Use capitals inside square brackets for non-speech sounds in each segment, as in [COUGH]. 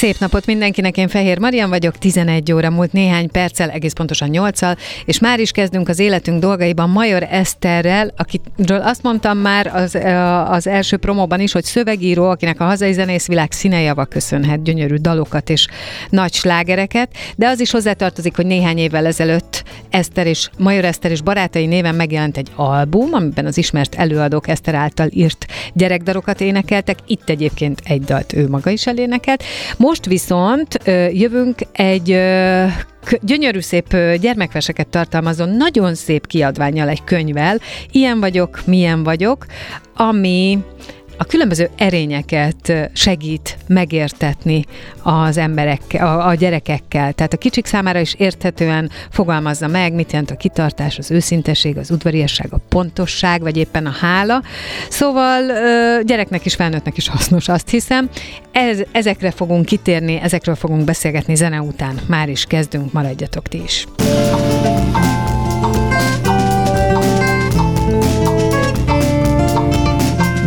Szép napot mindenkinek, én Fehér Marian vagyok, 11 óra múlt néhány perccel, egész pontosan 8 és már is kezdünk az életünk dolgaiban Major Eszterrel, akiről azt mondtam már az, az első promóban is, hogy szövegíró, akinek a hazai zenészvilág színejava köszönhet gyönyörű dalokat és nagy slágereket, de az is hozzátartozik, hogy néhány évvel ezelőtt Eszter és Major Eszter és barátai néven megjelent egy album, amiben az ismert előadók Eszter által írt gyerekdarokat énekeltek, itt egyébként egy dalt ő maga is elénekelt. Most viszont jövünk egy gyönyörű szép gyermekveseket tartalmazó, nagyon szép kiadványjal, egy könyvvel. Ilyen vagyok, milyen vagyok, ami a különböző erényeket segít megértetni az emberek, a, a gyerekekkel. Tehát a kicsik számára is érthetően fogalmazza meg, mit jelent a kitartás, az őszinteség, az udvariasság, a pontosság, vagy éppen a hála. Szóval gyereknek is, felnőttnek is hasznos, azt hiszem. Ez, ezekre fogunk kitérni, ezekről fogunk beszélgetni zene után. Már is kezdünk, maradjatok ti is.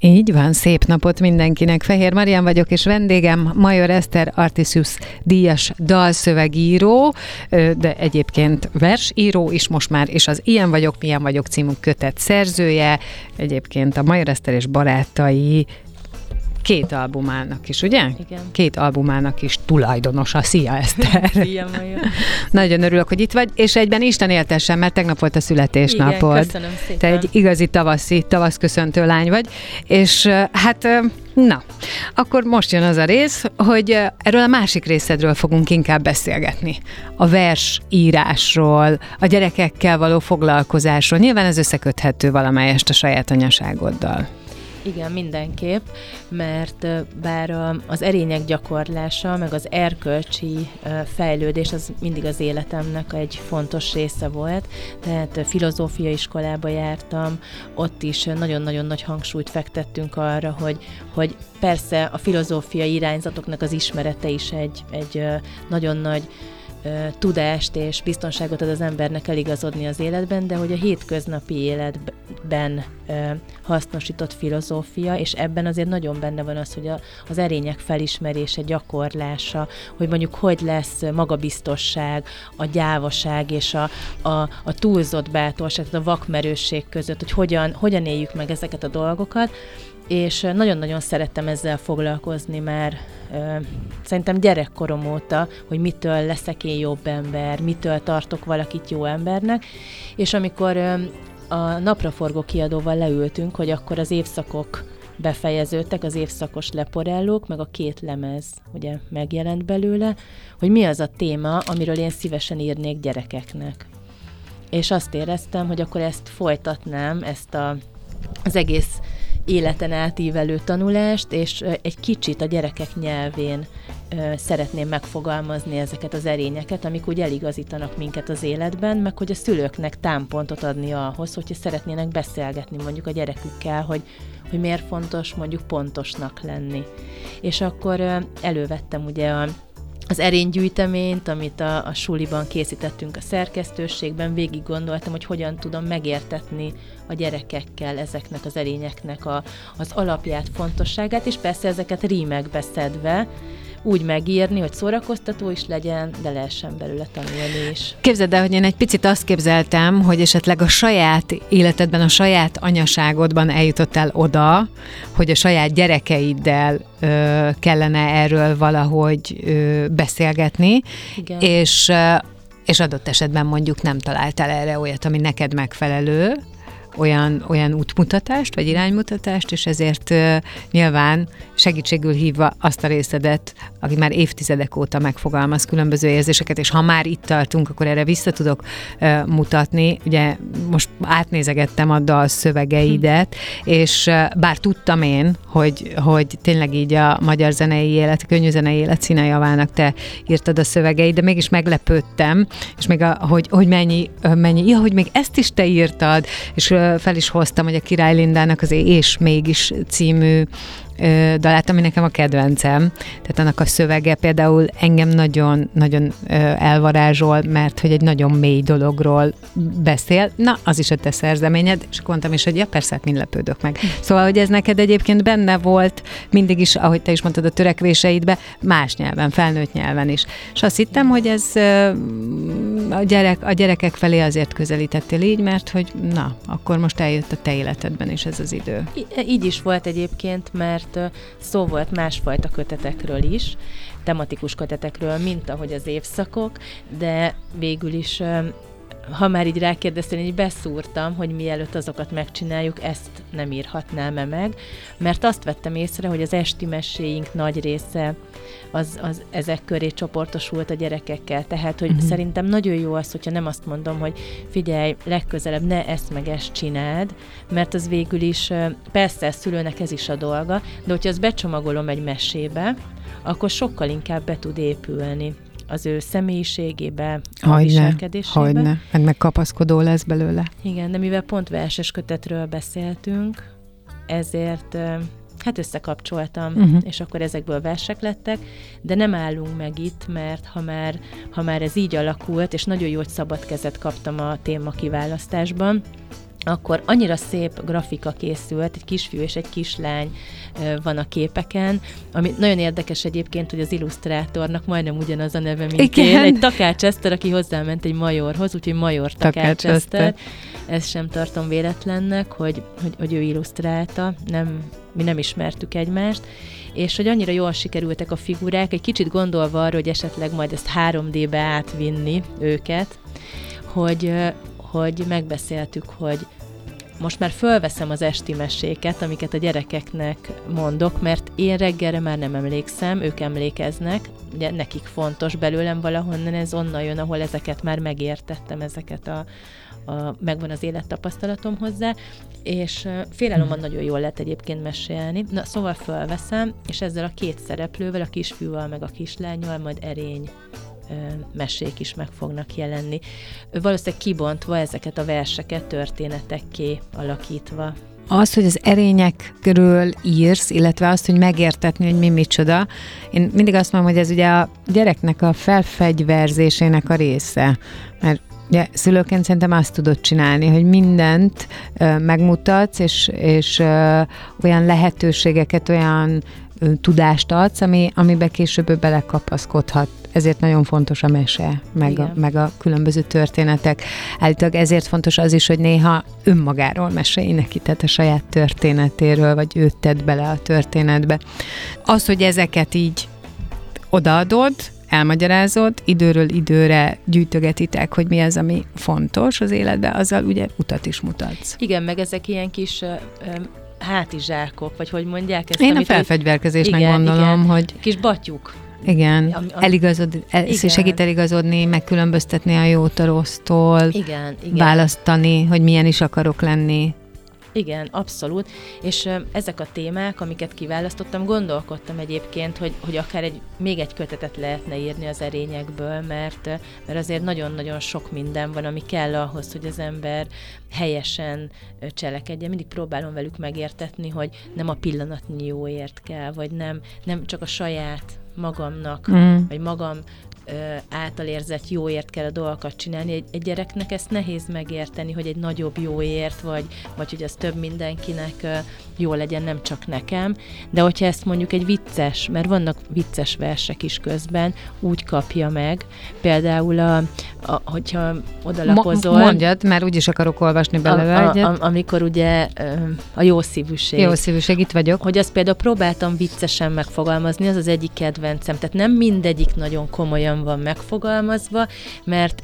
Így van, szép napot mindenkinek. Fehér Marian vagyok, és vendégem Major Eszter Artisius díjas dalszövegíró, de egyébként versíró is most már, és az Ilyen vagyok, milyen vagyok című kötet szerzője, egyébként a Major Eszter és barátai két albumának is, ugye? Igen. Két albumának is tulajdonosa. Szia, Eszter! [LAUGHS] Szia, Maja. [LAUGHS] Nagyon örülök, hogy itt vagy, és egyben Isten éltessen, mert tegnap volt a születésnapod. Igen, köszönöm szépen. Te egy igazi tavaszi, tavaszköszöntő lány vagy, és hát na, akkor most jön az a rész, hogy erről a másik részedről fogunk inkább beszélgetni. A vers írásról, a gyerekekkel való foglalkozásról. Nyilván ez összeköthető valamelyest a saját anyaságoddal. Igen, mindenképp, mert bár az erények gyakorlása, meg az erkölcsi fejlődés az mindig az életemnek egy fontos része volt, tehát filozófia iskolába jártam, ott is nagyon-nagyon nagy hangsúlyt fektettünk arra, hogy, hogy persze a filozófia irányzatoknak az ismerete is egy, egy nagyon nagy tudást és biztonságot ad az embernek eligazodni az életben, de hogy a hétköznapi életben hasznosított filozófia, és ebben azért nagyon benne van az, hogy az erények felismerése, gyakorlása, hogy mondjuk hogy lesz magabiztosság, a gyávaság és a, a, a túlzott bátorság, a vakmerősség között, hogy hogyan, hogyan éljük meg ezeket a dolgokat, és nagyon-nagyon szerettem ezzel foglalkozni már ö, szerintem gyerekkorom óta, hogy mitől leszek én jobb ember, mitől tartok valakit jó embernek, és amikor ö, a napraforgó kiadóval leültünk, hogy akkor az évszakok befejeződtek, az évszakos leporellók, meg a két lemez ugye megjelent belőle, hogy mi az a téma, amiről én szívesen írnék gyerekeknek. És azt éreztem, hogy akkor ezt folytatnám, ezt a, az egész életen átívelő tanulást, és egy kicsit a gyerekek nyelvén szeretném megfogalmazni ezeket az erényeket, amik úgy eligazítanak minket az életben, meg hogy a szülőknek támpontot adni ahhoz, hogyha szeretnének beszélgetni mondjuk a gyerekükkel, hogy, hogy miért fontos mondjuk pontosnak lenni. És akkor elővettem ugye a az erénygyűjteményt, amit a, a suliban készítettünk a szerkesztőségben, végig gondoltam, hogy hogyan tudom megértetni a gyerekekkel ezeknek az erényeknek a, az alapját, fontosságát, és persze ezeket rímekbe szedve, úgy megírni, hogy szórakoztató is legyen, de lehessen belőle tanulni is. Képzeld el, hogy én egy picit azt képzeltem, hogy esetleg a saját életedben, a saját anyaságodban eljutottál oda, hogy a saját gyerekeiddel ö, kellene erről valahogy ö, beszélgetni, Igen. és ö, és adott esetben mondjuk nem találtál erre olyat, ami neked megfelelő, olyan, olyan útmutatást, vagy iránymutatást, és ezért uh, nyilván segítségül hívva azt a részedet, aki már évtizedek óta megfogalmaz különböző érzéseket, és ha már itt tartunk, akkor erre vissza tudok uh, mutatni. Ugye most átnézegettem a dal szövegeidet, hm. és uh, bár tudtam én, hogy, hogy tényleg így a magyar zenei élet, könnyű zenei élet színajavának te írtad a szövegeid, de mégis meglepődtem, és még a, hogy, hogy mennyi, mennyi, ja, hogy még ezt is te írtad, és fel is hoztam, hogy a Király Lindának az És mégis című dalát, ami nekem a kedvencem. Tehát annak a szövege például engem nagyon-nagyon elvarázsol, mert hogy egy nagyon mély dologról beszél. Na, az is a te szerzeményed, és mondtam is, hogy ja, persze, hát mind lepődök meg. Szóval, hogy ez neked egyébként benne volt mindig is, ahogy te is mondtad, a törekvéseidbe, más nyelven, felnőtt nyelven is. És azt hittem, hogy ez a, gyerek, a gyerekek felé azért közelítettél így, mert hogy na, akkor most eljött a te életedben is ez az idő. Így is volt egyébként, mert mert szó volt másfajta kötetekről is, tematikus kötetekről, mint ahogy az évszakok, de végül is ha már így rákérdeztél, így beszúrtam, hogy mielőtt azokat megcsináljuk, ezt nem írhatnám-e meg, mert azt vettem észre, hogy az esti meséink nagy része az, az ezek köré csoportosult a gyerekekkel. Tehát, hogy uh-huh. szerintem nagyon jó az, hogyha nem azt mondom, hogy figyelj, legközelebb ne ezt meg ezt csináld, mert az végül is, persze a szülőnek ez is a dolga, de hogyha azt becsomagolom egy mesébe, akkor sokkal inkább be tud épülni az ő személyiségébe, a hogyne, viselkedésébe. Hogyne, meg megkapaszkodó lesz belőle. Igen, de mivel pont verses kötetről beszéltünk, ezért hát összekapcsoltam, uh-huh. és akkor ezekből versek lettek, de nem állunk meg itt, mert ha már, ha már ez így alakult, és nagyon jó, hogy szabad kezet kaptam a téma kiválasztásban, akkor annyira szép grafika készült, egy kisfiú és egy kislány van a képeken, ami nagyon érdekes egyébként, hogy az illusztrátornak majdnem ugyanaz a neve, mint Igen. én. Egy Takács Eszter, aki hozzáment egy majorhoz, úgyhogy Major Takács Eszter. Ezt sem tartom véletlennek, hogy, hogy, hogy ő illusztrálta, nem, mi nem ismertük egymást, és hogy annyira jól sikerültek a figurák, egy kicsit gondolva arra, hogy esetleg majd ezt 3D-be átvinni őket, hogy, hogy megbeszéltük, hogy most már fölveszem az esti meséket, amiket a gyerekeknek mondok, mert én reggelre már nem emlékszem, ők emlékeznek, ugye nekik fontos belőlem valahonnan, ez onnan jön, ahol ezeket már megértettem, ezeket a, a, megvan az élettapasztalatom hozzá, és félelomban nagyon jól lehet egyébként mesélni. Na, szóval fölveszem, és ezzel a két szereplővel, a kisfiúval meg a kislányjal majd erény mesék is meg fognak jelenni. Valószínűleg kibontva ezeket a verseket történetekké alakítva. Az, hogy az erényekről írsz, illetve azt, hogy megértetni, hogy mi micsoda, én mindig azt mondom, hogy ez ugye a gyereknek a felfegyverzésének a része. Mert Ugye, szülőként szerintem azt tudod csinálni, hogy mindent ö, megmutatsz, és, és ö, olyan lehetőségeket, olyan ö, tudást adsz, ami, amibe később ő belekapaszkodhat ezért nagyon fontos a mese, meg a, meg a különböző történetek. Állítólag ezért fontos az is, hogy néha önmagáról mesélj neki, tehát a saját történetéről, vagy őt tedd bele a történetbe. Az, hogy ezeket így odaadod, elmagyarázod, időről időre gyűjtögetitek, hogy mi az, ami fontos az életben, azzal ugye utat is mutatsz. Igen, meg ezek ilyen kis hátizsákok, vagy hogy mondják ezt? Én a felfegyverkezésnek igen, gondolom, igen. hogy... Kis batyuk. Igen, a, a, eligazod, el, igen. segít eligazodni, megkülönböztetni a jót a rossztól, igen, igen. választani, hogy milyen is akarok lenni. Igen, abszolút. És ezek a témák, amiket kiválasztottam, gondolkodtam egyébként, hogy, hogy akár egy, még egy kötetet lehetne írni az erényekből, mert, mert azért nagyon-nagyon sok minden van, ami kell ahhoz, hogy az ember helyesen cselekedjen. Mindig próbálom velük megértetni, hogy nem a pillanatnyi jóért kell, vagy nem, nem csak a saját magamnak, mm. vagy magam által érzett jóért kell a dolgokat csinálni. Egy, egy gyereknek ezt nehéz megérteni, hogy egy nagyobb jóért, vagy, vagy hogy az több mindenkinek jó legyen, nem csak nekem. De hogyha ezt mondjuk egy vicces, mert vannak vicces versek is közben, úgy kapja meg. Például, a, a, hogyha odalapozol... Mo- mondjad, mert úgyis akarok olvasni belőle a, a, a, amikor ugye a jó szívűség. Jó szívűség, itt vagyok. Hogy azt például próbáltam viccesen megfogalmazni, az az egyik kedvencem. Tehát nem mindegyik nagyon komolyan hogyan van megfogalmazva, mert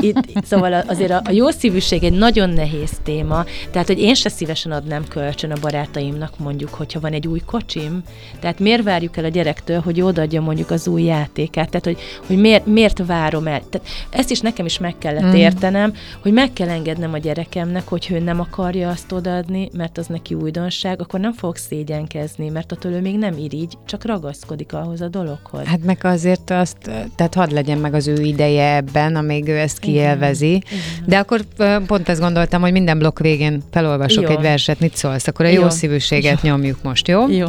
itt, itt szóval azért a, a jó szívűség egy nagyon nehéz téma, tehát hogy én se szívesen adnám kölcsön a barátaimnak mondjuk, hogyha van egy új kocsim, tehát miért várjuk el a gyerektől, hogy odaadja mondjuk az új játékát, tehát hogy, hogy miért, miért várom el. Tehát ezt is nekem is meg kellett mm. értenem, hogy meg kell engednem a gyerekemnek, hogy ő nem akarja azt odaadni, mert az neki újdonság, akkor nem fog szégyenkezni, mert attól ő még nem irigy, csak ragaszkodik ahhoz a dologhoz. Hát meg azért azt, tehát tehát hadd legyen meg az ő ideje ebben, amíg ő ezt kielvezi. Igen. De akkor pont ezt gondoltam, hogy minden blokk végén felolvasok jó. egy verset, mit szólsz, akkor a jó, jó szívűséget jó. nyomjuk most, jó? Jó.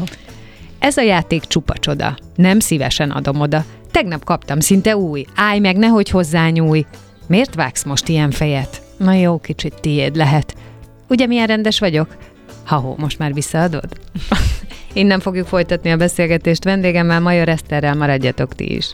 Ez a játék csupa csoda. Nem szívesen adom oda. Tegnap kaptam szinte új. Állj meg, nehogy hozzányúj. Miért vágsz most ilyen fejet? Na jó, kicsit tiéd lehet. Ugye milyen rendes vagyok? Ha-ho, most már visszaadod? [LAUGHS] Innen fogjuk folytatni a beszélgetést vendégemmel, Major Eszterrel, maradjatok ti is.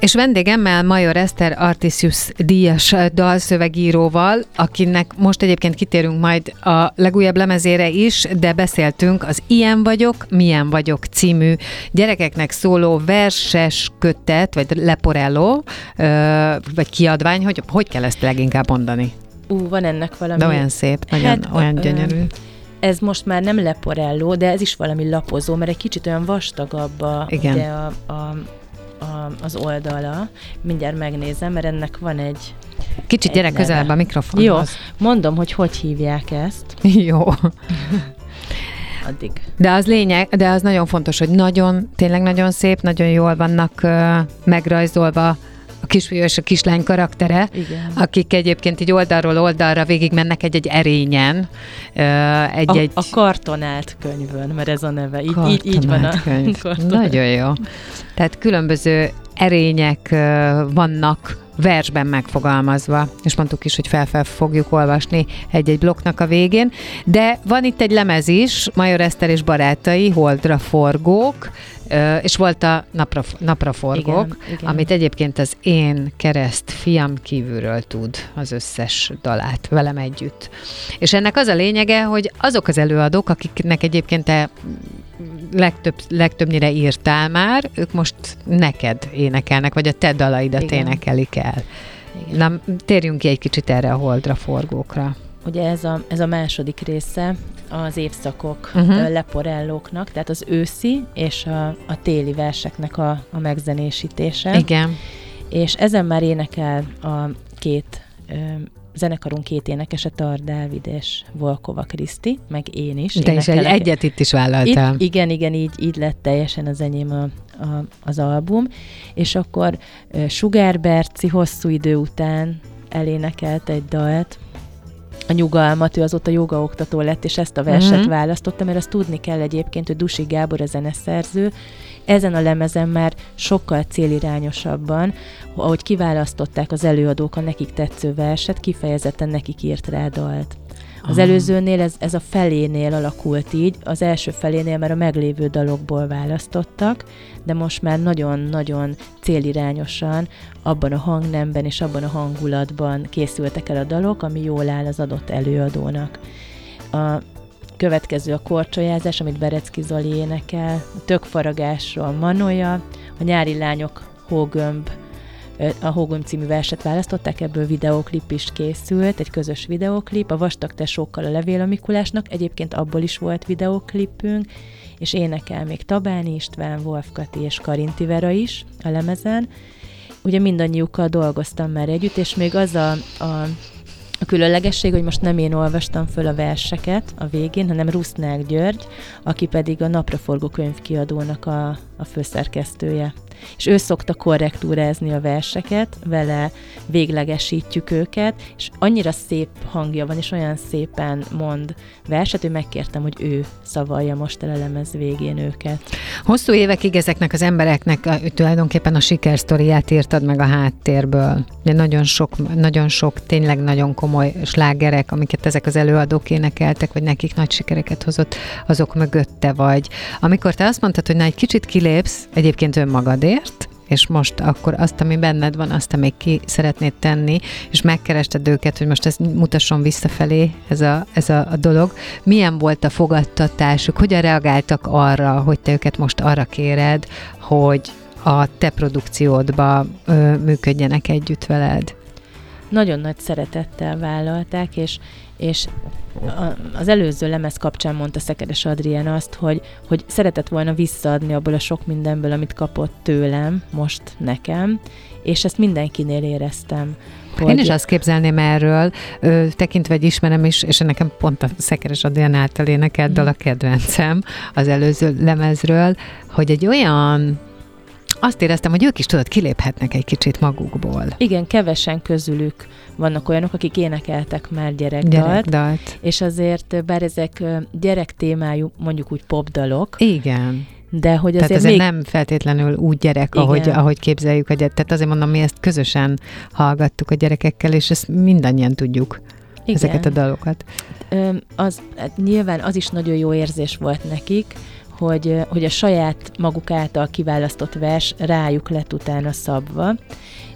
És vendégemmel Major Eszter Artisius díjas dalszövegíróval, akinek most egyébként kitérünk majd a legújabb lemezére is, de beszéltünk az Ilyen vagyok, Milyen vagyok című gyerekeknek szóló verses kötet, vagy leporello, vagy kiadvány, hogy hogy kell ezt leginkább mondani? Ú, van ennek valami... De olyan szép, nagyon hát, olyan gyönyörű. Ez most már nem leporelló, de ez is valami lapozó, mert egy kicsit olyan vastagabb a, Igen. Ugye a, a a, az oldala. Mindjárt megnézem, mert ennek van egy Kicsit gyere közelebb a mikrofonhoz. Jó, mondom, hogy hogy hívják ezt. [LAUGHS] Jó. Addig. De az lényeg, de az nagyon fontos, hogy nagyon, tényleg nagyon szép, nagyon jól vannak uh, megrajzolva kisfiú és a kislány karaktere, Igen. akik egyébként így oldalról oldalra végig mennek egy-egy erényen. Egy, a, egy... a kartonált könyvön, mert ez a neve. Így, így, így van a könyv. Nagyon jó. Tehát különböző erények vannak versben megfogalmazva, és mondtuk is, hogy fel-fel fogjuk olvasni egy-egy blokknak a végén, de van itt egy lemez is, Major Eszter és barátai, Holdra forgók, és volt a napra, napraforgók, igen, igen. amit egyébként az én kereszt fiam kívülről tud az összes dalát velem együtt. És ennek az a lényege, hogy azok az előadók, akiknek egyébként te legtöbb, legtöbbnyire írtál már, ők most neked énekelnek, vagy a te dalaidat Igen. énekelik el. Igen. Na, térjünk ki egy kicsit erre a holdra forgókra. Ugye ez a, ez a második része az évszakok uh-huh. leporellóknak, tehát az őszi és a, a téli verseknek a, a megzenésítése. Igen. És ezen már énekel a két zenekarunk két énekese, Tar Dávid és Volkova Kriszti, meg én is. De is egy, egyet itt is vállaltam. Itt, igen, igen, így, így lett teljesen az enyém a, a, az album. És akkor Sugár Berci hosszú idő után elénekelt egy dalt, a nyugalmat, ő azóta jogaoktató lett, és ezt a verset uh-huh. választotta, mert azt tudni kell egyébként, hogy Dusi Gábor a zeneszerző, ezen a lemezen már sokkal célirányosabban, ahogy kiválasztották az előadók a nekik tetsző verset, kifejezetten nekik írt rá dalt. Az előzőnél ez, ez a felénél alakult így, az első felénél már a meglévő dalokból választottak, de most már nagyon-nagyon célirányosan abban a hangnemben és abban a hangulatban készültek el a dalok, ami jól áll az adott előadónak. A következő a korcsolyázás, amit Berecki Zoli énekel, a tökfaragásról Manolya, a nyári lányok hógömb a Hógom című verset választották, ebből videóklip is készült, egy közös videóklip, a Vastag Tesókkal a Levél a Mikulásnak, egyébként abból is volt videóklipünk, és énekel még Tabáni István, Wolf és Karinti Vera is a lemezen. Ugye mindannyiukkal dolgoztam már együtt, és még az a, a a különlegesség, hogy most nem én olvastam föl a verseket a végén, hanem Rusznák György, aki pedig a Napraforgó könyvkiadónak a, a főszerkesztője és ő szokta korrektúrázni a verseket, vele véglegesítjük őket, és annyira szép hangja van, és olyan szépen mond verset, hogy megkértem, hogy ő szavalja most el a lemez végén őket. Hosszú évekig ezeknek az embereknek a, tulajdonképpen a sikersztoriát írtad meg a háttérből. De nagyon sok, nagyon sok tényleg nagyon komoly slágerek, amiket ezek az előadók énekeltek, vagy nekik nagy sikereket hozott, azok mögötte vagy. Amikor te azt mondtad, hogy na egy kicsit kilépsz egyébként önmagadért, azért, és most akkor azt, ami benned van, azt, még ki szeretnéd tenni, és megkerested őket, hogy most ezt mutasson visszafelé ez a, ez a, a dolog. Milyen volt a fogadtatásuk? Hogyan reagáltak arra, hogy te őket most arra kéred, hogy a te produkciódba ö, működjenek együtt veled? Nagyon nagy szeretettel vállalták, és, és az előző lemez kapcsán mondta Szekeres Adrián azt, hogy, hogy szeretett volna visszaadni abból a sok mindenből, amit kapott tőlem, most nekem, és ezt mindenkinél éreztem. Hogy... Én is azt képzelném erről, ö, tekintve, hogy ismerem is, és nekem pont a Szekeres Adrián által énekelt dal a kedvencem az előző lemezről, hogy egy olyan azt éreztem, hogy ők is tudod, kiléphetnek egy kicsit magukból. Igen, kevesen közülük vannak olyanok, akik énekeltek már gyerekdalt, gyerekdalt. és azért, bár ezek gyerek témájú, mondjuk úgy popdalok. Igen. De hogy azért Tehát ez még... nem feltétlenül úgy gyerek, ahogy, ahogy képzeljük a gyerek. Tehát azért mondom, mi ezt közösen hallgattuk a gyerekekkel, és ezt mindannyian tudjuk. Igen. ezeket a dalokat. Az, hát nyilván az is nagyon jó érzés volt nekik, hogy, hogy a saját maguk által kiválasztott vers rájuk lett utána szabva,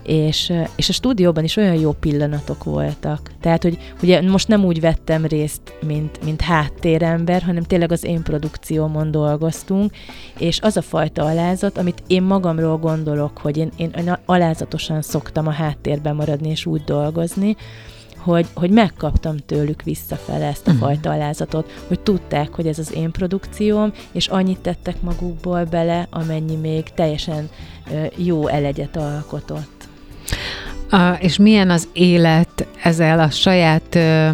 és, és a stúdióban is olyan jó pillanatok voltak. Tehát, hogy ugye most nem úgy vettem részt, mint, mint háttérember, hanem tényleg az én produkciómon dolgoztunk, és az a fajta alázat, amit én magamról gondolok, hogy én, én alázatosan szoktam a háttérben maradni és úgy dolgozni, hogy, hogy megkaptam tőlük visszafele ezt a uh-huh. fajta alázatot, hogy tudták, hogy ez az én produkcióm, és annyit tettek magukból bele, amennyi még teljesen jó elegyet alkotott. Uh, és milyen az élet ezzel a saját uh,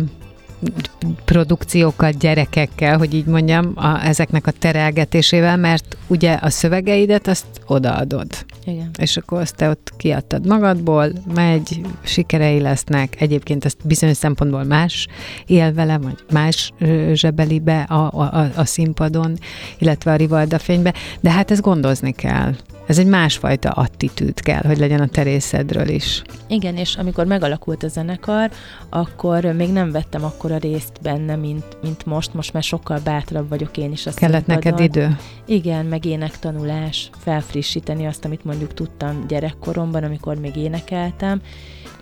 produkciókat gyerekekkel, hogy így mondjam, a, ezeknek a terelgetésével, mert ugye a szövegeidet azt odaadod. Igen. És akkor azt te ott kiadtad magadból, megy, sikerei lesznek, egyébként ezt bizonyos szempontból más él vele, vagy más zsebeli be a, a, a színpadon, illetve a Rivalda fénybe, de hát ezt gondozni kell. Ez egy másfajta attitűd kell, hogy legyen a terészedről is. Igen, és amikor megalakult a zenekar, akkor még nem vettem akkora részt benne, mint, mint most. Most már sokkal bátrabb vagyok én is a Kellett színpadon. neked idő? Igen, meg énektanulás, felfrissíteni azt, amit mondjuk tudtam gyerekkoromban, amikor még énekeltem,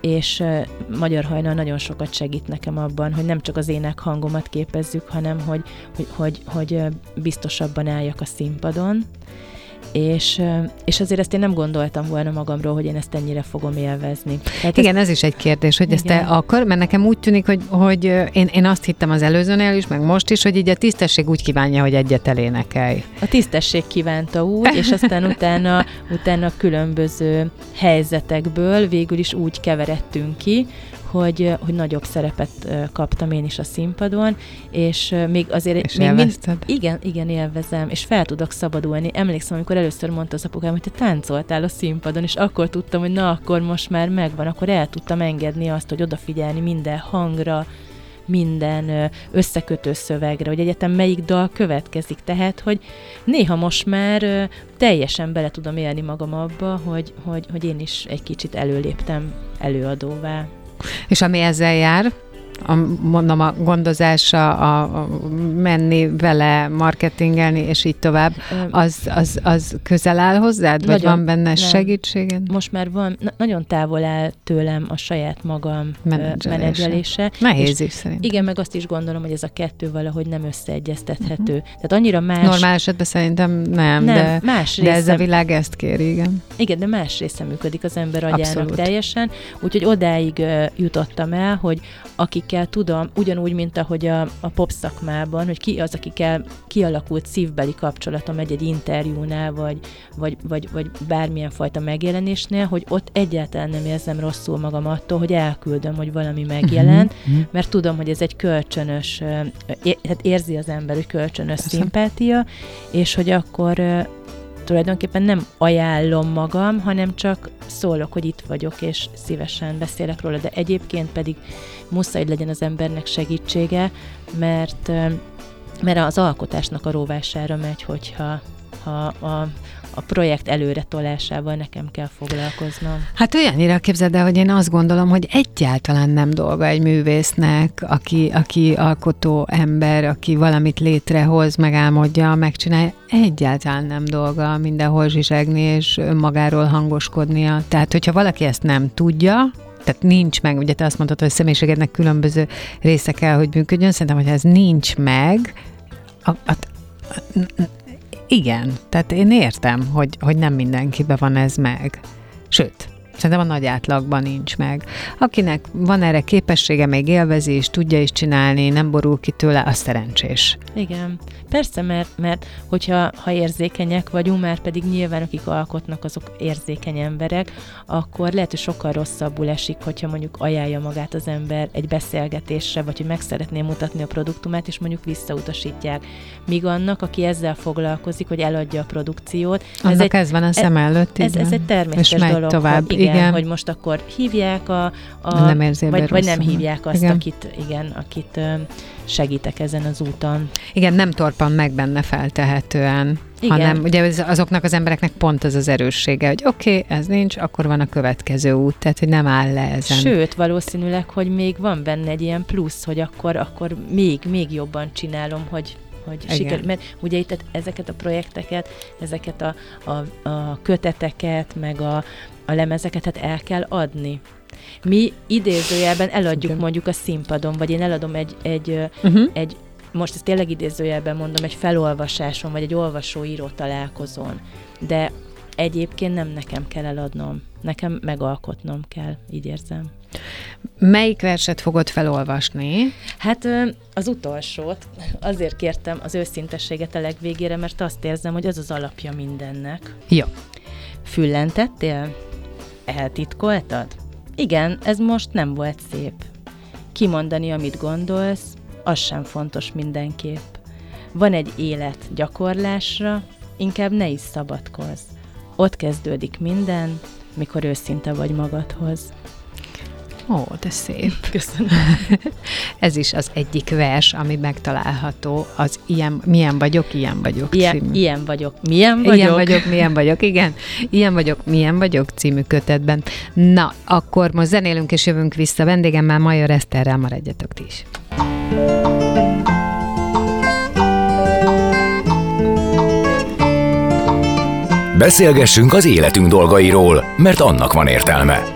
és Magyar Hajnal nagyon sokat segít nekem abban, hogy nem csak az ének hangomat képezzük, hanem hogy, hogy, hogy, hogy biztosabban álljak a színpadon, és, és azért ezt én nem gondoltam volna magamról, hogy én ezt ennyire fogom élvezni. Hát Igen, ez, ez is egy kérdés, hogy igen. ezt te akar, mert nekem úgy tűnik, hogy, hogy én, én azt hittem az előzőnél is, meg most is, hogy így a tisztesség úgy kívánja, hogy egyet elénekelj. A tisztesség kívánta úgy, és aztán [LAUGHS] utána, utána különböző helyzetekből végül is úgy keveredtünk ki, hogy, hogy nagyobb szerepet kaptam én is a színpadon, és még azért... És még mind, igen, igen, élvezem, és fel tudok szabadulni. Emlékszem, amikor először mondta az apukám, hogy te táncoltál a színpadon, és akkor tudtam, hogy na, akkor most már megvan, akkor el tudtam engedni azt, hogy odafigyelni minden hangra, minden összekötő szövegre, hogy egyetem melyik dal következik. Tehát, hogy néha most már teljesen bele tudom élni magam abba, hogy, hogy, hogy én is egy kicsit előléptem előadóvá. És ami ezzel jár, a, mondom, a gondozása, a, a menni vele, marketingelni, és így tovább, az, az, az közel áll hozzád? Vagy nagyon, van benne nem. segítséged? Most már van, na, nagyon távol áll tőlem a saját magam menedzselése. Nehéz is szerint. Igen, meg azt is gondolom, hogy ez a kettő valahogy nem összeegyeztethető. Uh-huh. Tehát annyira más... Normál esetben szerintem nem, nem de, más része... de ez a világ ezt kéri, igen. Igen, de más része működik az ember agyának Abszolút. teljesen, úgyhogy odáig uh, jutottam el, hogy akikkel tudom, ugyanúgy, mint ahogy a, a pop szakmában, hogy ki az, akikkel kialakult szívbeli kapcsolatom egy-egy interjúnál, vagy, vagy, vagy, vagy bármilyen fajta megjelenésnél, hogy ott egyáltalán nem érzem rosszul magam attól, hogy elküldöm, hogy valami megjelent, uh-huh. mert tudom, hogy ez egy kölcsönös, hát érzi az ember, hogy kölcsönös Persze. szimpátia, és hogy akkor tulajdonképpen nem ajánlom magam, hanem csak szólok, hogy itt vagyok, és szívesen beszélek róla, de egyébként pedig muszáj, legyen az embernek segítsége, mert, mert az alkotásnak a róvására megy, hogyha ha a, a projekt előre tolásával nekem kell foglalkoznom. Hát olyannyira képzeld el, hogy én azt gondolom, hogy egyáltalán nem dolga egy művésznek, aki, aki alkotó ember, aki valamit létrehoz, megálmodja, megcsinálja, egyáltalán nem dolga mindenhol zsizsegni és önmagáról hangoskodnia. Tehát, hogyha valaki ezt nem tudja, tehát nincs meg, ugye te azt mondtad, hogy a személyiségednek különböző része kell, hogy működjön, szerintem, hogy ez nincs meg, a, a, a, igen, tehát én értem, hogy, hogy nem mindenkiben van ez meg. Sőt, Szerintem a nagy átlagban nincs meg. Akinek van erre képessége, még élvezi, és tudja is csinálni, nem borul ki tőle, az szerencsés. Igen. Persze, mert, mert hogyha ha érzékenyek vagyunk, már pedig nyilván akik alkotnak, azok érzékeny emberek, akkor lehet, hogy sokkal rosszabbul esik, hogyha mondjuk ajánlja magát az ember egy beszélgetésre, vagy hogy meg szeretné mutatni a produktumát, és mondjuk visszautasítják. Míg annak, aki ezzel foglalkozik, hogy eladja a produkciót. Annak ez, egy, ez van a szem előtt, ez, ez egy természetes dolog. tovább. Hogy, igen, igen, hogy most akkor hívják a... a nem vagy, vagy nem hívják azt, igen. akit, igen, akit segítek ezen az úton. Igen, nem torpan meg benne feltehetően, Igen. hanem ugye azoknak az embereknek pont az az erőssége, hogy oké, okay, ez nincs, akkor van a következő út, tehát hogy nem áll le ezen. Sőt, valószínűleg, hogy még van benne egy ilyen plusz, hogy akkor, akkor még, még jobban csinálom, hogy hogy sikerül, mert ugye itt ezeket a projekteket, ezeket a, a, a köteteket, meg a, a lemezeket hát el kell adni. Mi idézőjelben eladjuk Igen. mondjuk a színpadon, vagy én eladom egy, egy, uh-huh. egy most ezt tényleg idézőjelben mondom, egy felolvasáson, vagy egy olvasó-író találkozón. De egyébként nem nekem kell eladnom, nekem megalkotnom kell, így érzem. Melyik verset fogod felolvasni? Hát az utolsót. Azért kértem az őszintességet a legvégére, mert azt érzem, hogy az az alapja mindennek. Jó. Füllentettél? Eltitkoltad? Igen, ez most nem volt szép. Kimondani, amit gondolsz, az sem fontos mindenképp. Van egy élet gyakorlásra, inkább ne is szabadkozz. Ott kezdődik minden, mikor őszinte vagy magadhoz. Ó, de szép. Köszönöm. [LAUGHS] Ez is az egyik vers, ami megtalálható, az ilyen, milyen vagyok, ilyen vagyok ilyen, című. Ilyen vagyok, milyen vagyok. Ilyen vagyok, milyen vagyok, igen. Ilyen vagyok, milyen vagyok című kötetben. Na, akkor most zenélünk és jövünk vissza. Vendégemmel Major Eszterrel maradjatok ti is. Beszélgessünk az életünk dolgairól, mert annak van értelme.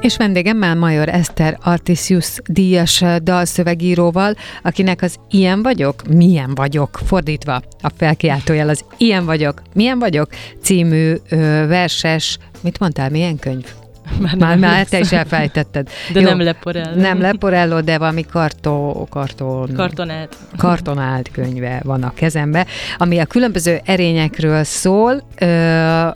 És vendégemmel Major Eszter Artisius díjas dalszövegíróval, akinek az Ilyen vagyok, milyen vagyok, fordítva a felkiáltójel az Ilyen vagyok, milyen vagyok című ö, verses, mit mondtál, milyen könyv? Már, már, már te is elfejtetted. De Jó, nem leporello. Nem leporello, de valami kartó, karton, kartonált. kartonált könyve van a kezembe, ami a különböző erényekről szól, ö,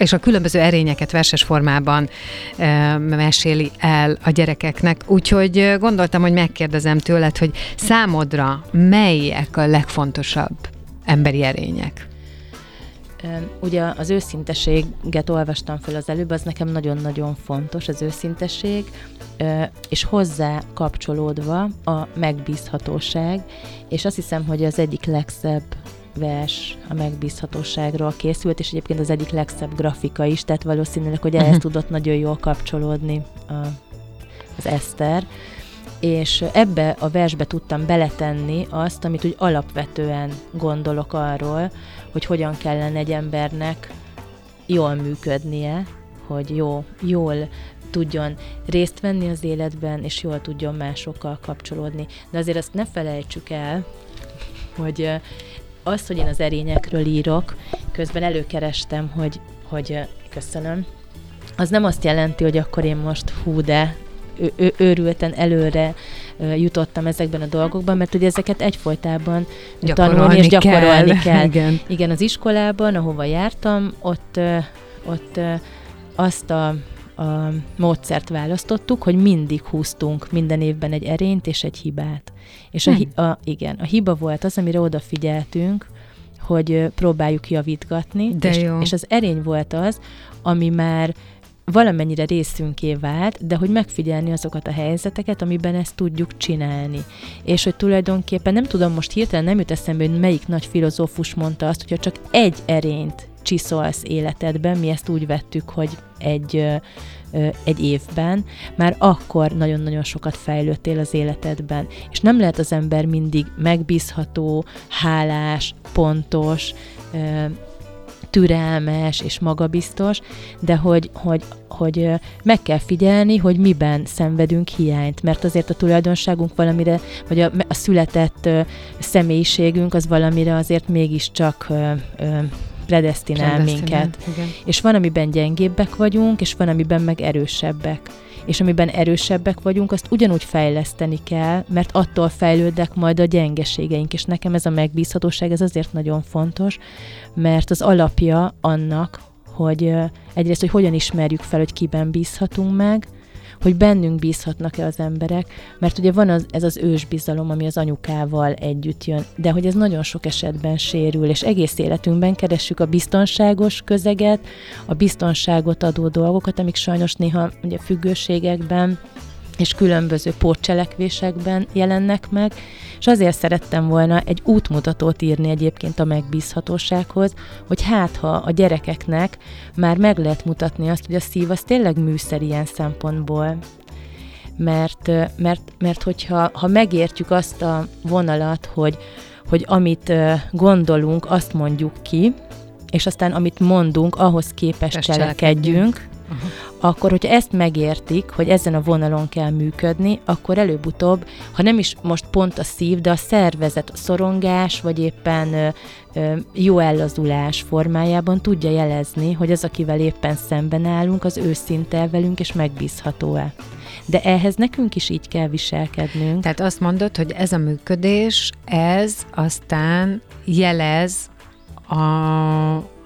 és a különböző erényeket verses formában e, meséli el a gyerekeknek. Úgyhogy gondoltam, hogy megkérdezem tőled, hogy számodra melyek a legfontosabb emberi erények? Ugye az őszinteséget olvastam fel az előbb, az nekem nagyon-nagyon fontos, az őszintesség, és hozzá kapcsolódva a megbízhatóság, és azt hiszem, hogy az egyik legszebb vers a megbízhatóságról készült, és egyébként az egyik legszebb grafika is, tehát valószínűleg, hogy ehhez uh-huh. tudott nagyon jól kapcsolódni a, az Eszter és ebbe a versbe tudtam beletenni azt, amit úgy alapvetően gondolok arról, hogy hogyan kellene egy embernek jól működnie, hogy jó, jól tudjon részt venni az életben, és jól tudjon másokkal kapcsolódni. De azért azt ne felejtsük el, hogy az, hogy én az erényekről írok, közben előkerestem, hogy, hogy köszönöm, az nem azt jelenti, hogy akkor én most hú, de ő, őrülten előre jutottam ezekben a dolgokban, mert ugye ezeket egyfolytában gyakorolni tanulni és gyakorolni kell. [LAUGHS] kell. Igen. Igen, az iskolában, ahova jártam, ott, ott azt a a módszert választottuk, hogy mindig húztunk minden évben egy erényt és egy hibát. És a, a, igen, a hiba volt az, amire odafigyeltünk, hogy próbáljuk javítgatni, De és, jó. és az erény volt az, ami már valamennyire részünké vált, de hogy megfigyelni azokat a helyzeteket, amiben ezt tudjuk csinálni. És hogy tulajdonképpen nem tudom, most hirtelen nem jut eszembe, hogy melyik nagy filozófus mondta azt, hogyha csak egy erényt csiszolsz életedben, mi ezt úgy vettük, hogy egy, egy évben, már akkor nagyon-nagyon sokat fejlődtél az életedben. És nem lehet az ember mindig megbízható, hálás, pontos, türelmes és magabiztos, de hogy, hogy, hogy meg kell figyelni, hogy miben szenvedünk hiányt, mert azért a tulajdonságunk valamire, vagy a, a született személyiségünk az valamire azért mégiscsak predestinál minket. Igen. És van, amiben gyengébbek vagyunk, és van, amiben meg erősebbek és amiben erősebbek vagyunk, azt ugyanúgy fejleszteni kell, mert attól fejlődnek majd a gyengeségeink, és nekem ez a megbízhatóság, ez azért nagyon fontos, mert az alapja annak, hogy egyrészt, hogy hogyan ismerjük fel, hogy kiben bízhatunk meg, hogy bennünk bízhatnak-e az emberek, mert ugye van az, ez az ősbizalom, ami az anyukával együtt jön, de hogy ez nagyon sok esetben sérül, és egész életünkben keressük a biztonságos közeget, a biztonságot adó dolgokat, amik sajnos néha ugye függőségekben, és különböző pótcselekvésekben jelennek meg, és azért szerettem volna egy útmutatót írni egyébként a megbízhatósághoz, hogy hát ha a gyerekeknek már meg lehet mutatni azt, hogy a szív az tényleg műszer ilyen szempontból, mert, mert, mert hogyha ha megértjük azt a vonalat, hogy, hogy amit gondolunk, azt mondjuk ki, és aztán amit mondunk, ahhoz képest cselekedjünk, uh-huh. akkor hogyha ezt megértik, hogy ezen a vonalon kell működni, akkor előbb-utóbb, ha nem is most pont a szív, de a szervezet a szorongás, vagy éppen ö, ö, jó ellazulás formájában tudja jelezni, hogy az, akivel éppen szemben állunk, az őszinte velünk, és megbízható-e. De ehhez nekünk is így kell viselkednünk. Tehát azt mondod, hogy ez a működés, ez aztán jelez a,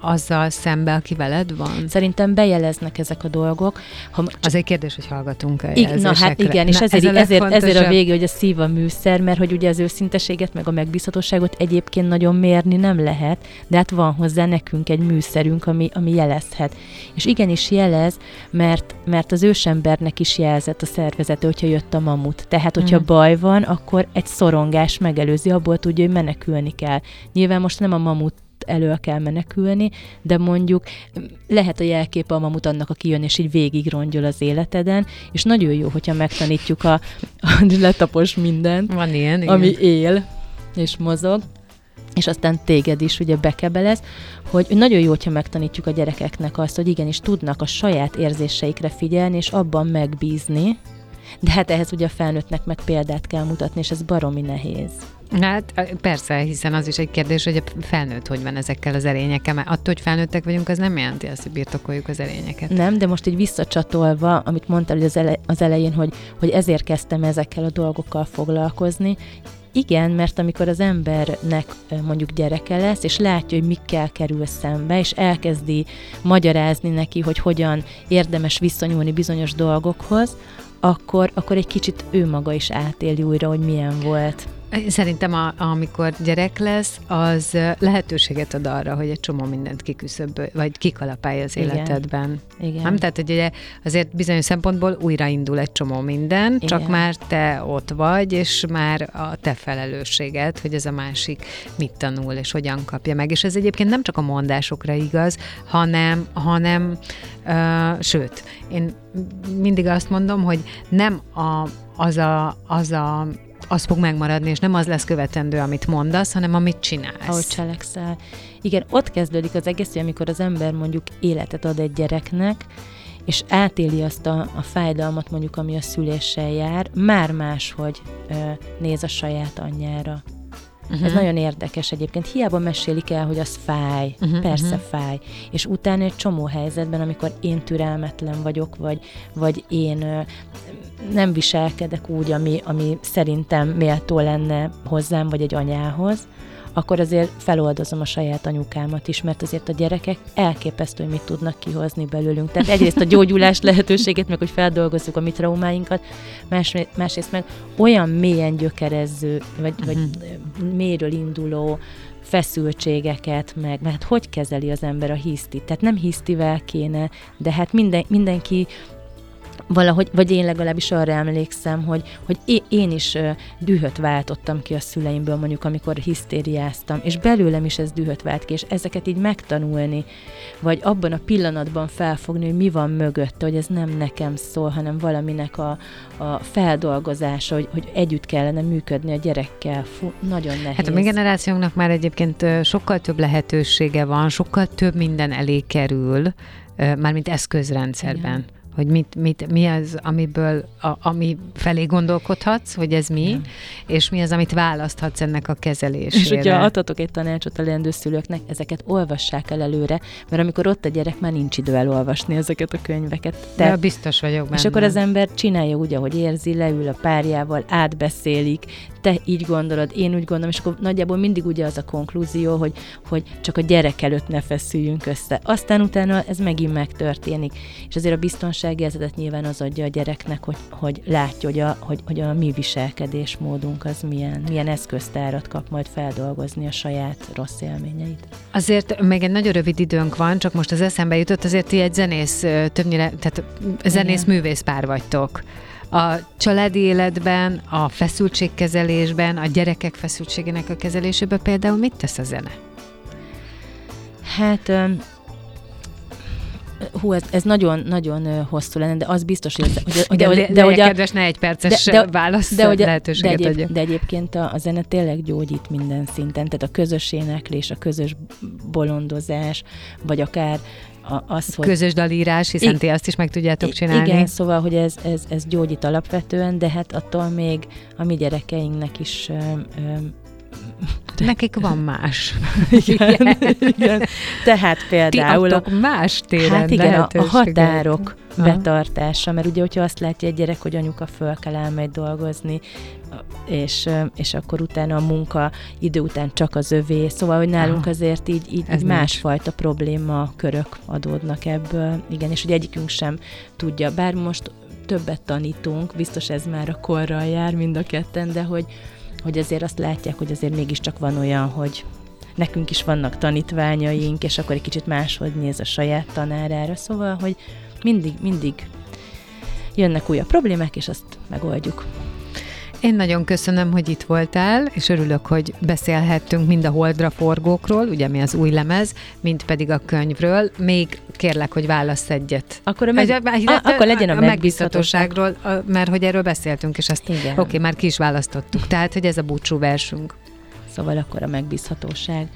azzal szembe, aki veled van? Szerintem bejeleznek ezek a dolgok. Ha, az egy kérdés, hogy hallgatunk a Igen, Na hát igen, és ezért, ez ezért, ezért a vége, hogy a szív a műszer, mert hogy ugye az őszinteséget, meg a megbízhatóságot egyébként nagyon mérni nem lehet, de hát van hozzá nekünk egy műszerünk, ami, ami jelezhet. És igenis jelez, mert, mert az ősembernek is jelzett a szervezete, hogyha jött a mamut. Tehát, hogyha mm. baj van, akkor egy szorongás megelőzi, abból tudja, hogy menekülni kell. Nyilván most nem a mamut elő kell menekülni, de mondjuk lehet a jelképe a mamut annak, aki jön, és így végig rongyol az életeden, és nagyon jó, hogyha megtanítjuk a, a letapos mindent, Van ilyen, igen. ami él és mozog, és aztán téged is ugye bekebelez, hogy nagyon jó, hogyha megtanítjuk a gyerekeknek azt, hogy igenis tudnak a saját érzéseikre figyelni, és abban megbízni, de hát ehhez ugye a felnőttnek meg példát kell mutatni, és ez baromi nehéz. Hát persze, hiszen az is egy kérdés, hogy a felnőtt hogy van ezekkel az erényekkel, mert attól, hogy felnőttek vagyunk, az nem jelenti azt, hogy birtokoljuk az erényeket. Nem, de most egy visszacsatolva, amit mondtál az, ele- az elején, hogy, hogy ezért kezdtem ezekkel a dolgokkal foglalkozni, igen, mert amikor az embernek mondjuk gyereke lesz, és látja, hogy mikkel kerül szembe, és elkezdi magyarázni neki, hogy hogyan érdemes visszanyúlni bizonyos dolgokhoz, akkor, akkor egy kicsit ő maga is átéli újra, hogy milyen volt. Szerintem a, amikor gyerek lesz, az lehetőséget ad arra, hogy egy csomó mindent kiküszöbb, vagy kikalapálja az Igen. életedben. Igen. Nem? Tehát, hogy ugye azért bizonyos szempontból újraindul egy csomó minden, Igen. csak már te ott vagy, és már a te felelősséged, hogy ez a másik mit tanul, és hogyan kapja meg. És ez egyébként nem csak a mondásokra igaz, hanem, hanem uh, sőt, én mindig azt mondom, hogy nem a, az a, az a az fog megmaradni, és nem az lesz követendő, amit mondasz, hanem amit csinálsz. ahogy cselekszel. Igen, ott kezdődik az egész, hogy amikor az ember mondjuk életet ad egy gyereknek, és átéli azt a, a fájdalmat, mondjuk, ami a szüléssel jár, már máshogy ö, néz a saját anyjára. Uh-huh. Ez nagyon érdekes egyébként. Hiába mesélik el, hogy az fáj. Mhm, Uh-huh, Persze mhm. fáj. És utána egy csomó helyzetben, amikor én türelmetlen vagyok, vagy, vagy én ö, nem viselkedek úgy, ami, ami szerintem méltó lenne hozzám, vagy egy anyához, akkor azért feloldozom a saját anyukámat is, mert azért a gyerekek elképesztő, hogy mit tudnak kihozni belőlünk. Tehát egyrészt a gyógyulás lehetőségét, meg hogy feldolgozzuk a mi traumáinkat, más, másrészt meg olyan mélyen gyökerező, vagy, vagy mélyről induló feszültségeket, meg mert hát hogy kezeli az ember a hisztit? Tehát nem hisztivel kéne, de hát minden, mindenki valahogy, vagy én legalábbis arra emlékszem, hogy, hogy én, is dühöt váltottam ki a szüleimből, mondjuk amikor hisztériáztam, és belőlem is ez dühöt vált ki, és ezeket így megtanulni, vagy abban a pillanatban felfogni, hogy mi van mögötte, hogy ez nem nekem szól, hanem valaminek a, a feldolgozása, hogy, hogy együtt kellene működni a gyerekkel. Fú, nagyon nehéz. Hát a mi generációnknak már egyébként sokkal több lehetősége van, sokkal több minden elé kerül, mármint eszközrendszerben. Igen. Hogy mit, mit, mi az, amiből, a, ami felé gondolkodhatsz, hogy ez mi, Igen. és mi az, amit választhatsz ennek a kezelésére. És hogyha adhatok egy tanácsot a leendő szülőknek, ezeket olvassák el előre, mert amikor ott a gyerek, már nincs idő elolvasni ezeket a könyveket. De biztos vagyok benne. És akkor az ember csinálja úgy, ahogy érzi, leül a párjával, átbeszélik, te így gondolod, én úgy gondolom, és akkor nagyjából mindig ugye az a konklúzió, hogy, hogy csak a gyerek előtt ne feszüljünk össze. Aztán utána ez megint megtörténik. És azért a biztonságérzetet nyilván az adja a gyereknek, hogy, hogy látja, hogy a, hogy, hogy a mi viselkedésmódunk az milyen, milyen eszköztárat kap majd feldolgozni a saját rossz élményeit. Azért még egy nagyon rövid időnk van, csak most az eszembe jutott, azért ti egy zenész, többnyire, tehát zenész Igen. művész pár vagytok. A családi életben, a feszültségkezelésben, a gyerekek feszültségének a kezelésében például mit tesz a zene? Hát, hú, ez, ez nagyon, nagyon hosszú lenne, de az biztos, hogy, hogy, hogy, De, hogy, de, de, hogy a, kedves, ne egy perces de- de- válasz de, hogy a, de, lehetőséget egyéb, de egyébként a, a zene tényleg gyógyít minden szinten, tehát a közös éneklés, a közös bolondozás, vagy akár a, az, hogy... Közös dalírás, hiszen I- ti azt is meg tudjátok csinálni. Igen, szóval, hogy ez, ez, ez gyógyít alapvetően, de hát attól még a mi gyerekeinknek is öm, öm, Nekik van más. [LAUGHS] igen, igen. Tehát Ti például a, adtok más téren Hát igen, a, a határok Aha. betartása, mert ugye, hogyha azt látja egy gyerek, hogy anyuka föl kell elmegy dolgozni, és, és akkor utána a munka idő után csak az övé, szóval, hogy nálunk azért így, így, Ez így nincs. másfajta probléma körök adódnak ebből. Igen, és ugye egyikünk sem tudja, bár most többet tanítunk, biztos ez már a korral jár mind a ketten, de hogy, hogy azért azt látják, hogy azért mégiscsak van olyan, hogy nekünk is vannak tanítványaink, és akkor egy kicsit máshogy néz a saját tanárára, szóval, hogy mindig, mindig jönnek újabb problémák, és azt megoldjuk. Én nagyon köszönöm, hogy itt voltál, és örülök, hogy beszélhettünk mind a Holdra forgókról, ugye mi az új lemez, mind pedig a könyvről. Még kérlek, hogy válasz egyet. Akkor, a meg, Egy- egy- a, akkor legyen a, a megbízhatóság. megbízhatóságról, a- mert hogy erről beszéltünk, és ezt Igen. oké, okay, már ki is választottuk. Tehát, hogy ez a búcsú versünk. Szóval akkor a megbízhatóság.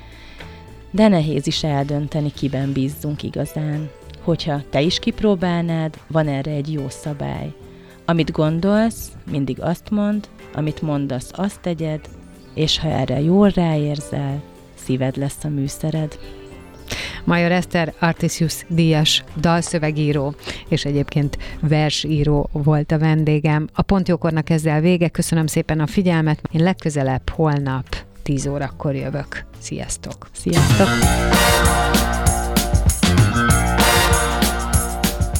De nehéz is eldönteni, kiben bízzunk igazán. Hogyha te is kipróbálnád, van erre egy jó szabály. Amit gondolsz, mindig azt mond, amit mondasz, azt tegyed, és ha erre jól ráérzel, szíved lesz a műszered. Major Eszter Artisius díjas dalszövegíró, és egyébként versíró volt a vendégem. A Pontjókornak ezzel vége, köszönöm szépen a figyelmet, én legközelebb holnap 10 órakor jövök. Sziasztok! Sziasztok!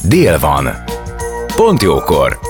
Dél van. Pont jókor.